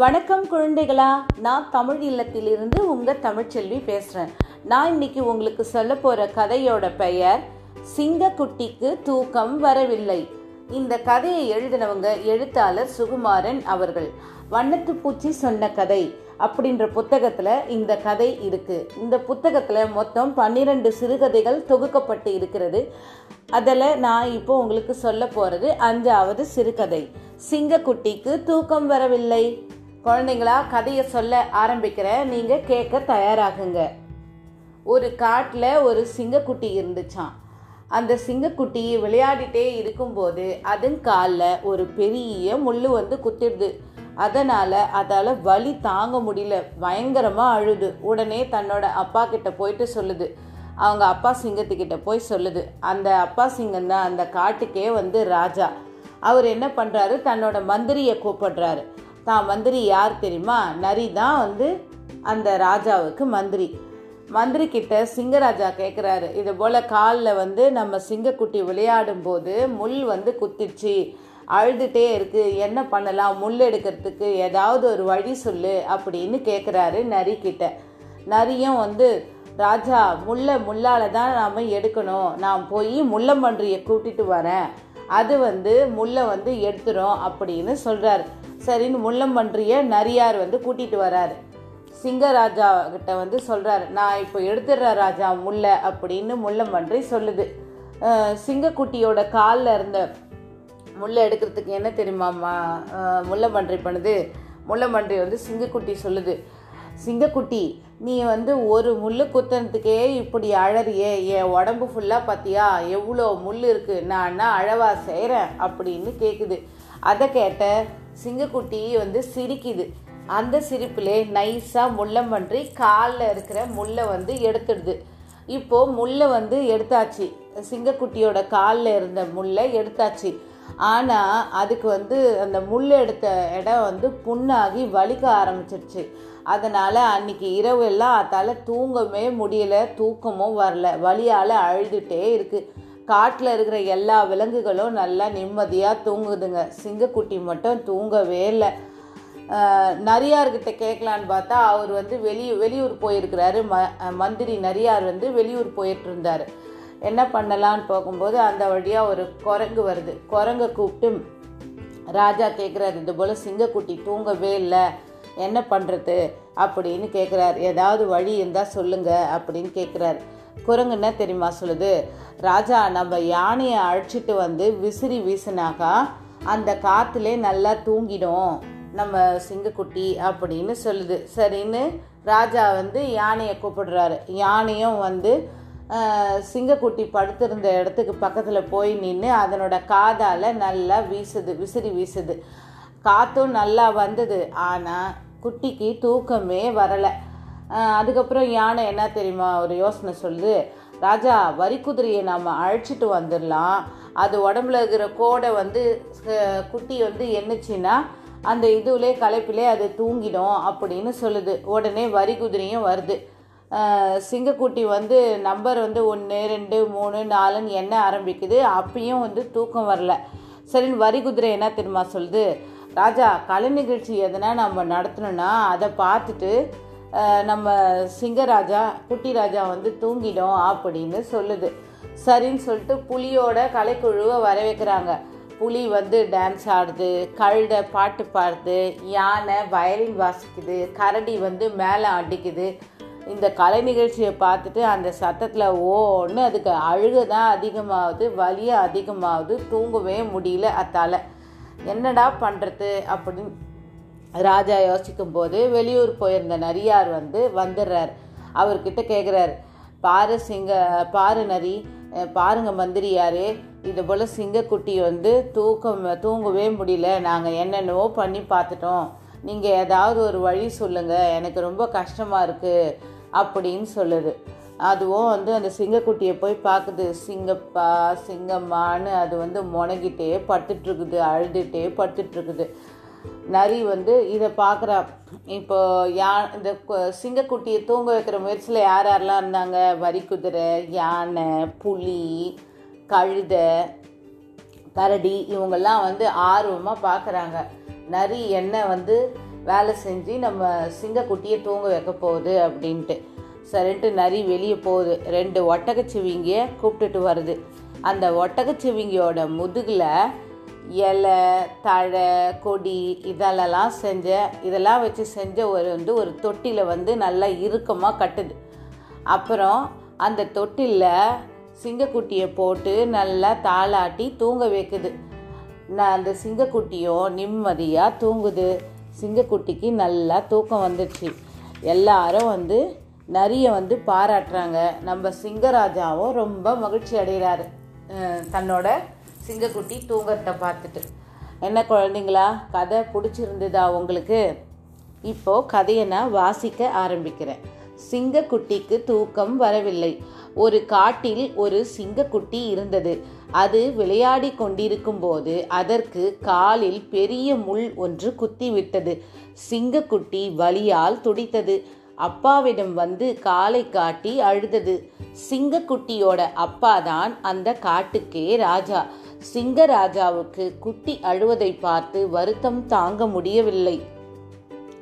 வணக்கம் குழந்தைகளா நான் தமிழ் இல்லத்திலிருந்து உங்கள் தமிழ்ச்செல்வி பேசுகிறேன் நான் இன்னைக்கு உங்களுக்கு சொல்ல போகிற கதையோட பெயர் சிங்கக்குட்டிக்கு தூக்கம் வரவில்லை. இந்த கதையை எழுதினவங்க எழுத்தாளர் சுகுமாரன் அவர்கள். வண்ணத்து பூச்சி சொன்ன கதை அப்படின்ற புத்தகத்தில் இந்த கதை இருக்குது இந்த புத்தகத்தில் மொத்தம் பன்னிரண்டு சிறுகதைகள் தொகுக்கப்பட்டு இருக்கிறது. அதில் நான் இப்போ உங்களுக்கு சொல்ல போகிறது அஞ்சாவது சிறுகதை. சிங்கக்குட்டிக்கு தூக்கம் வரவில்லை. குழந்தைங்களா கதையை சொல்ல ஆரம்பிக்கிறேன். நீங்கள் கேட்க தயாராகுங்க. ஒரு காட்டில் ஒரு சிங்கக்குட்டி இருந்துச்சான் அந்த சிங்கக்குட்டி விளையாடிட்டே இருக்கும்போது அதன் காலில் ஒரு பெரிய முள் வந்து குத்திடுது. அதனால் அதால் வலி தாங்க முடியல. பயங்கரமாக அழுது. உடனே தன்னோட அப்பா கிட்ட போயிட்டு சொல்லுது. அவங்க அப்பா சிங்கத்துக்கிட்ட போய் சொல்லுது. அந்த அப்பா சிங்கம் தான் அந்த காட்டுக்கே வந்து ராஜா. அவர் என்ன பண்ணுறாரு தன்னோட மந்திரியை கூப்பிடுறாரு. தான் மந்திரி யார் தெரியுமா? நரி தான் வந்து அந்த ராஜாவுக்கு மந்திரி. மந்திரி கிட்ட சிங்கராஜா கேட்குறாரு இது போல் காலில் வந்து நம்ம சிங்கக்குட்டி விளையாடும் போது முள் வந்து குத்திடுச்சு. அழுதுகிட்டே இருக்கு. என்ன பண்ணலாம்? முள் எடுக்கிறதுக்கு ஏதாவது ஒரு வழி சொல்லு அப்படின்னு கேட்குறாரு நரி கிட்ட. நரியும் வந்து ராஜா முல்லை முள்ளால் தான் நாம் எடுக்கணும். நான் போய் முள்ளம்பன்றியை கூட்டிட்டு வரேன். அது வந்து முல்லை வந்து எடுத்துரும் அப்படின்னு சொல்கிறாரு சரின்னு முள்ளம்பன்றியை நரியார் வந்து கூட்டிகிட்டு வராரு. சிங்கராஜா கிட்ட வந்து சொல்கிறாரு நான் இப்போ எடுத்துடுறேன் ராஜா முல்லை அப்படின்னு முள்ளம்பன்றி சொல்லுது. சிங்கக்குட்டியோட காலில் இருந்த முல்லை எடுக்கிறதுக்கு என்ன தெரியுமாம்மா அஹ் முள்ளம்பன்றி பண்ணுது? முள்ளம்பன்றி வந்து சிங்கக்குட்டி சொல்லுது சிங்கக்குட்டி நீ வந்து ஒரு முள் குத்துறதுக்கே இப்படி அழறியே என் உடம்பு ஃபுல்லாக பார்த்தியா எவ்வளோ முள் இருக்குது நான் என்ன அழவா செய்கிறேன் அப்படின்னு கேட்குது அதை கேட்ட சிங்கக்குட்டி வந்து சிரிக்குது. அந்த சிரிப்பிலே நைஸாக முள்ளம்பன்றி காலில் இருக்கிற முள்ளை வந்து எடுத்துடுது. இப்போது முள்ளை வந்து எடுத்தாச்சு. சிங்கக்குட்டியோட காலில் இருந்த முள்ளை எடுத்தாச்சு. ஆனால் அதுக்கு வந்து அந்த முள் எடுத்த இடம் வந்து புண்ணாகி வலிக்க ஆரம்பிச்சிருச்சு. அதனால் அன்னைக்கு இரவு எல்லாம் அதால் தூங்கவே முடியல தூக்கமும் வரல. வலியால் அழுதுகிட்டே இருக்குது காட்டில் இருக்கிற எல்லா விலங்குகளும் நல்லா நிம்மதியாக தூங்குதுங்க. சிங்கக்குட்டி மட்டும் தூங்கவே இல்லை. நரியார்கிட்ட கேட்கலான்னு பார்த்தா அவர் வந்து வெளி வெளியூர் போயிருக்கிறாரு. ம மந்திரி நரியார் வந்து வெளியூர் போயிட்டு இருந்தார் என்ன பண்ணலான்னு போகும்போது அந்த வழியாக ஒரு குரங்கு வருது. குரங்கை கூப்பிட்டு ராஜா கேட்குறாரு இது போல் சிங்கக்குட்டி தூங்கவே இல்லை. என்ன பண்ணுறது அப்படின்னு கேட்குறாரு ஏதாவது வழி இருந்தால் சொல்லுங்கள் அப்படின்னு கேட்குறாரு குரங்கு என்ன தெரியுமா சொல்லுது? ராஜா நம்ம யானையை அழைச்சிட்டு வந்து விசிறி வீசினாக்கா அந்த காற்றுலே நல்லா தூங்கிடும். நம்ம சிங்கக்குட்டி அப்படின்னு சொல்லுது. சரின்னு ராஜா வந்து யானையை கூப்பிடுறாரு. யானையும் வந்து சிங்கக்குட்டி படுத்திருந்த இடத்துக்கு பக்கத்தில் போய் நின்று அதனோட காதால் நல்லா வீசுது விசிறி வீசுது. காற்றும் நல்லா வந்தது. ஆனால் குட்டிக்கு தூக்கமே வரலை. அதுக்கப்புறம் யானை என்ன தெரியுமா ஒரு யோசனை சொல்லுது. ராஜா வரி குதிரையை நாம் அழைச்சிட்டு வந்துடலாம் அது உடம்புல இருக்கிற கோடை வந்து குட்டி வந்து என்னச்சுன்னா அந்த இதுவிலே களைப்பிலே அது தூங்கிடும் அப்படின்னு சொல்லுது. உடனே வரி குதிரையும் வருது. சிங்கக்குட்டி வந்து நம்பர் வந்து ஒன்று ரெண்டு மூணு நாலுன்னு எண்ண ஆரம்பிக்குது. அப்பயும் வந்து தூக்கம் வரல. சரின்னு வரி குதிரை என்ன தெரியுமா சொல்லுது? ராஜா கலை நிகழ்ச்சி எதனா நம்ம நடத்தணும்னா அதை பார்த்துட்டு நம்ம சிங்கராஜா குட்டி ராஜா வந்து தூங்கிடும் அப்படின்னு சொல்லுது. சரின்னு சொல்லிட்டு புலியோட கலைக்குழுவை வர வைக்கிறாங்க புலி வந்து டான்ஸ் ஆடுது கழுதை பாட்டு பாடுது யானை வயலின் வாசிக்குது கரடி வந்து மேலே அடிக்குது. இந்த கலை நிகழ்ச்சியை பார்த்துட்டு அந்த சத்தத்தில் ஓன்னு அதுக்கு அழுக தான் அதிகமாகுது வலியும் அதிகமாகுது தூங்கவே முடியல அத்தால் என்னடா பண்ணுறது அப்படின்னு ராஜா யோசிக்கும் போது வெளியூர் போயிருந்த நரியார் வந்து வந்துடுறார் அவர்கிட்ட கேட்குறாரு பாரு சிங்க பாரு நரி பாருங்க மந்திரியாரே இது போல் சிங்கக்குட்டி வந்து தூக்கம் தூங்கவே முடியல. நாங்கள் என்னென்னவோ பண்ணி பார்த்துட்டோம் நீங்கள் ஏதாவது ஒரு வழி சொல்லுங்கள் எனக்கு ரொம்ப கஷ்டமாக இருக்குது அப்படின்னு சொல்லுது. அதுவும் வந்து அந்த சிங்கக்குட்டியை போய் பார்க்குது சிங்கப்பா சிங்கம்மான்னு அது வந்து முனகிட்டே படுத்துட்ருக்குது அழுதுகிட்டே படுத்துட்ருக்குது நரி வந்து இதை பார்க்குறா இப்போ யா இந்த சிங்கக்குட்டியை தூங்க வைக்கிற முயற்சியில் யார் யாரெல்லாம் இருந்தாங்க? வரி குதிரை யானை புலி கழுதை கரடி இவங்கெல்லாம் வந்து ஆர்வமாக பார்க்குறாங்க நரி என்ன வந்து வேலை செஞ்சு நம்ம சிங்கக்குட்டியை தூங்க வைக்க போகுது அப்படின்ட்டு. சரின்ட்டு நரி வெளியே போகுது. ரெண்டு ஒட்டகச்சிவிங்கிய கூப்பிட்டுட்டு வருது. அந்த ஒட்டகச்சிவிங்கியோட முதுகில் இலை தழை கொடி இதெல்லாம் செஞ்ச இதெல்லாம் வச்சு செஞ்ச ஒரு வந்து ஒரு தொட்டியில் வந்து நல்லா இறுக்கமாக கட்டுது. அப்புறம் அந்த தொட்டிலில் சிங்கக்குட்டியை போட்டு நல்லா தாளாட்டி தூங்க வைக்குது. நான் அந்த சிங்கக்குட்டியும் நிம்மதியாக தூங்குது. சிங்கக்குட்டிக்கு நல்லா தூக்கம் வந்துடுச்சு. எல்லாரும் வந்து நிறைய வந்து பாராட்டுறாங்க. நம்ம சிங்கராஜாவும் ரொம்ப மகிழ்ச்சி அடைகிறாரு. தன்னோட சிங்கக்குட்டி தூங்கத்தை பார்த்துட்டு. என்ன குழந்தைங்களா? கதை பிடிச்சிருந்ததா உங்களுக்கு? இப்போது கதையை நான் வாசிக்க ஆரம்பிக்கிறேன். சிங்கக்குட்டிக்கு தூக்கம் வரவில்லை. ஒரு காட்டில் ஒரு சிங்கக்குட்டி இருந்தது. அது விளையாடி கொண்டிருக்கும் போது அதற்கு காலில் பெரிய முள் ஒன்று குத்திவிட்டது. சிங்கக்குட்டி வலியால் துடித்தது. அப்பாவிடம் வந்து காலை காட்டி அழுதது. சிங்கக்குட்டியோட அப்பா தான் அந்த காட்டுக்கே ராஜா. சிங்கராஜாவுக்கு குட்டி அழுவதை பார்த்து வருத்தம் தாங்க முடியவில்லை.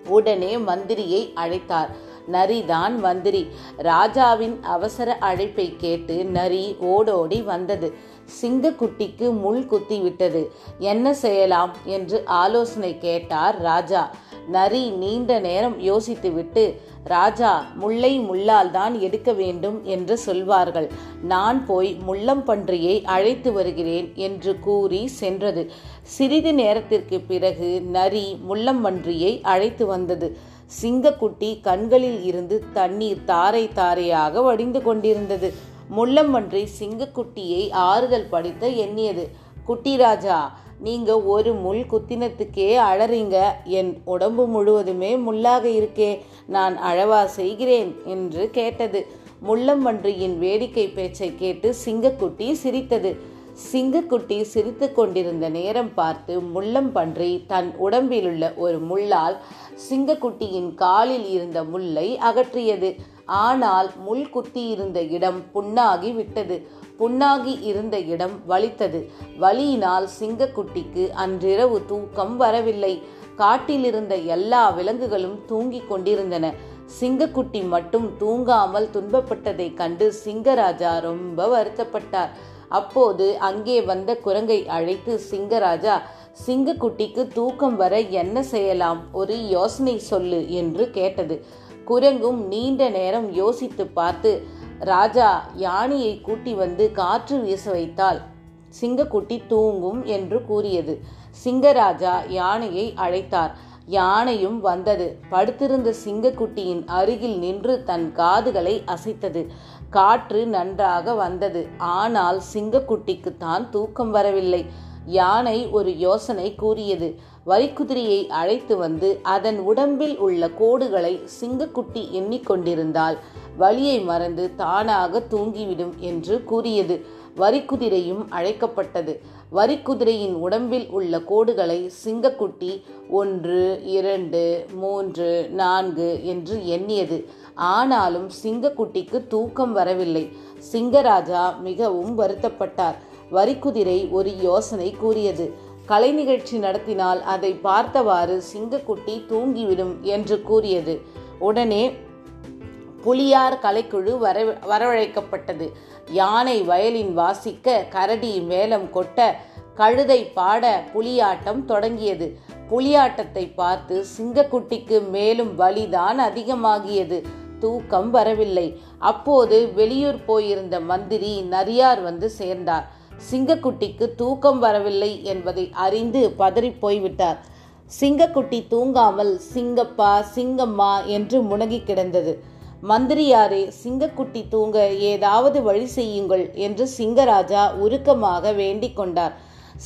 உடனே மந்திரியை அழைத்தார். நரிதான் மந்திரி. ராஜாவின் அவசர அழைப்பை கேட்டு நரி ஓடோடி வந்தது. சிங்கக்குட்டிக்கு முள் குத்தி விட்டது. என்ன செய்யலாம்? என்று ஆலோசனை கேட்டார் ராஜா. நரி நீண்ட நேரம் யோசித்துவிட்டு ராஜா முல்லை முள்ளால் தான் எடுக்க வேண்டும் என்று சொல்வார்கள். நான் போய் முள்ளம்பன்றியை அழைத்து வருகிறேன் என்று கூறி சென்றது. சிறிது நேரத்திற்கு பிறகு நரி முள்ளம்பன்றியை அழைத்து வந்தது. சிங்கக்குட்டி கண்களில் இருந்து தண்ணீர் தாரை தாரையாக வடிந்து கொண்டிருந்தது. முள்ளம்பன்றி சிங்கக்குட்டியை ஆறுதல் படித்த எண்ணியது. குட்டி ராஜா நீங்க ஒரு முள் குத்தினத்துக்கே அழறீங்க. என் உடம்பு முழுவதுமே முள்ளாக இருக்கே நான் அழவா செய்கிறேன் என்று கேட்டது. முள்ளம்பன்றியின் வேடிக்கை பேச்சை கேட்டு சிங்கக்குட்டி சிரித்தது. சிங்கக்குட்டி சிரித்து கொண்டிருந்த நேரம் பார்த்து முள்ளம்பன்றி தன் உடம்பிலுள்ள ஒரு முள்ளால் சிங்கக்குட்டியின் காலில் இருந்த முல்லை அகற்றியது. ஆனால் முள் குத்தியிருந்த இடம் புண்ணாகி விட்டது. புண்ணாகி இருந்த இடம் வலித்தது. வலியினால் சிங்கக்குட்டிக்கு அன்றிரவு தூக்கம் வரவில்லை. காட்டில் இருந்த எல்லா விலங்குகளும் தூங்கிக் கொண்டிருந்தன. சிங்கக்குட்டி மட்டும் தூங்காமல் துன்பப்பட்டதை கண்டு சிங்கராஜா ரொம்ப வருத்தப்பட்டார். அப்போது அங்கே வந்த குரங்கை அழைத்து சிங்கராஜா சிங்கக்குட்டிக்கு தூக்கம் வர என்ன செய்யலாம்? ஒரு யோசனை சொல்லு என்று கேட்டது. குரங்கும் நீண்ட நேரம் யோசித்து பார்த்து ராஜா யானையை கூட்டி வந்து காற்று வீச வைத்தால் சிங்கக்குட்டி தூங்கும் என்று கூறியது. சிங்கராஜா யானையை அழைத்தார். யானையும் வந்தது. படுத்திருந்த சிங்கக்குட்டியின் அருகில் நின்று தன் காதுகளை அசைத்தது. காற்று நன்றாக வந்தது. ஆனால் சிங்கக்குட்டிக்கு தான் தூக்கம் வரவில்லை. யானை ஒரு யோசனை கூறியது. வரிக்குதிரையை அழைத்து வந்து அதன் உடம்பில் உள்ள கோடுகளை சிங்கக்குட்டி எண்ணிக்கொண்டிருந்தால் வலியை மறந்து தானாக தூங்கிவிடும் என்று கூறியது. வரிக்குதிரையும் அழைக்கப்பட்டது. வரிக்குதிரையின் உடம்பில் உள்ள கோடுகளை சிங்கக்குட்டி ஒன்று இரண்டு மூன்று நான்கு என்று எண்ணியது. ஆனாலும் சிங்கக்குட்டிக்கு தூக்கம் வரவில்லை. சிங்கராஜா மிகவும் வருத்தப்பட்டார். வரிக்குதிரை ஒரு யோசனை கூறியது. கலை நிகழ்ச்சி நடத்தினால் அதை பார்த்தவாறு சிங்கக்குட்டி தூங்கிவிடும் என்று கூறியது. உடனே புலியார் கலைக்குழு வர வரவழைக்கப்பட்டது. யானை வயலின் வாசிக்க கரடி மேலம் கொட்ட கழுதை பாட புலியாட்டம் தொடங்கியது. புலியாட்டத்தை பார்த்து சிங்கக்குட்டிக்கு மேலும் வலிதான் அதிகமாகியது. தூக்கம் வரவில்லை. அப்போது வெளியூர் போயிருந்த மந்திரி நரியார் வந்து சேர்ந்தார். சிங்கக்குட்டிக்கு தூக்கம் வரவில்லை என்பதை அறிந்து பதறிப் போய்விட்டார் சிங்கக்குட்டி தூங்காமல் சிங்கப்பா சிங்கம்மா என்று முனகி கிடந்தது. மந்திரியாரே சிங்கக்குட்டி தூங்க ஏதாவது வழி செய்யுங்கள் என்று சிங்கராஜா உருக்கமாக வேண்டிக் கொண்டார்.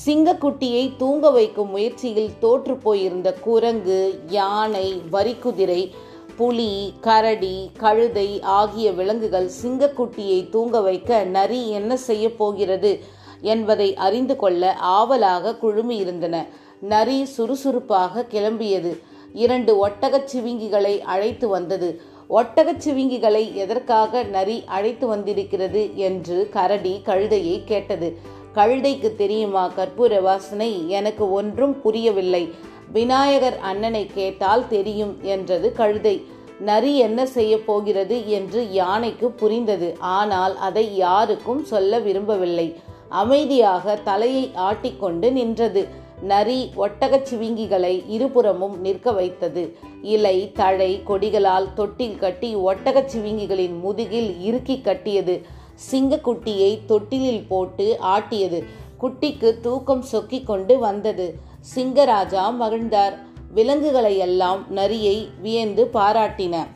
சிங்கக்குட்டியை தூங்க வைக்கும் முயற்சியில் தோற்று போயிருந்த குரங்கு யானை வரிக்குதிரை புலி கரடி கழுதை ஆகிய விலங்குகள் சிங்கக்குட்டியை தூங்க வைக்க நரி என்ன செய்ய போகிறது? என்பதை அறிந்து கொள்ள ஆவலாக குழுமியிருந்தன நரி சுறுசுறுப்பாக கிளம்பியது. இரண்டு ஒட்டகச் சிவிங்கிகளை அழைத்து வந்தது. ஒட்டகச் சிவிங்கிகளை எதற்காக நரி அழைத்து வந்திருக்கிறது என்று கரடி கழுதையை கேட்டது. கழுதைக்கு தெரியுமா கற்பூர வாசனை எனக்கு ஒன்றும் புரியவில்லை. விநாயகர் அண்ணனை கேட்டால் தெரியும் என்றது கழுதை. நரி என்ன செய்ய போகிறது என்று யானைக்கு புரிந்தது. ஆனால் அதை யாருக்கும் சொல்ல விரும்பவில்லை. அமைதியாக தலையை ஆட்டிக்கொண்டு நின்றது. நரி ஒட்டகச் சிவிங்கிகளை இருபுறமும் நிற்க வைத்தது. இலை தழை கொடிகளால் தொட்டில் கட்டி ஒட்டகச் சிவிங்கிகளின் முதுகில் இறுக்கி கட்டியது. சிங்கக்குட்டியை தொட்டிலில் போட்டு ஆட்டியது. குட்டிக்கு தூக்கம் சொக்கிக் கொண்டு வந்தது. சிங்கராஜா மகிழ்ந்தார். விலங்குகளை எல்லாம் நரியை வியந்து பாராட்டின.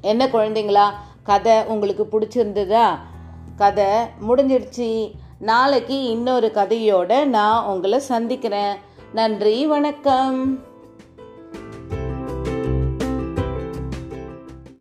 என்ன குழந்தைங்களா? கதை உங்களுக்கு பிடிச்சிருந்ததா? கதை முடிஞ்சிடுச்சு. நாளைக்கு இன்னொரு கதையோட நான் உங்களை சந்திக்கிறேன். நன்றி வணக்கம்.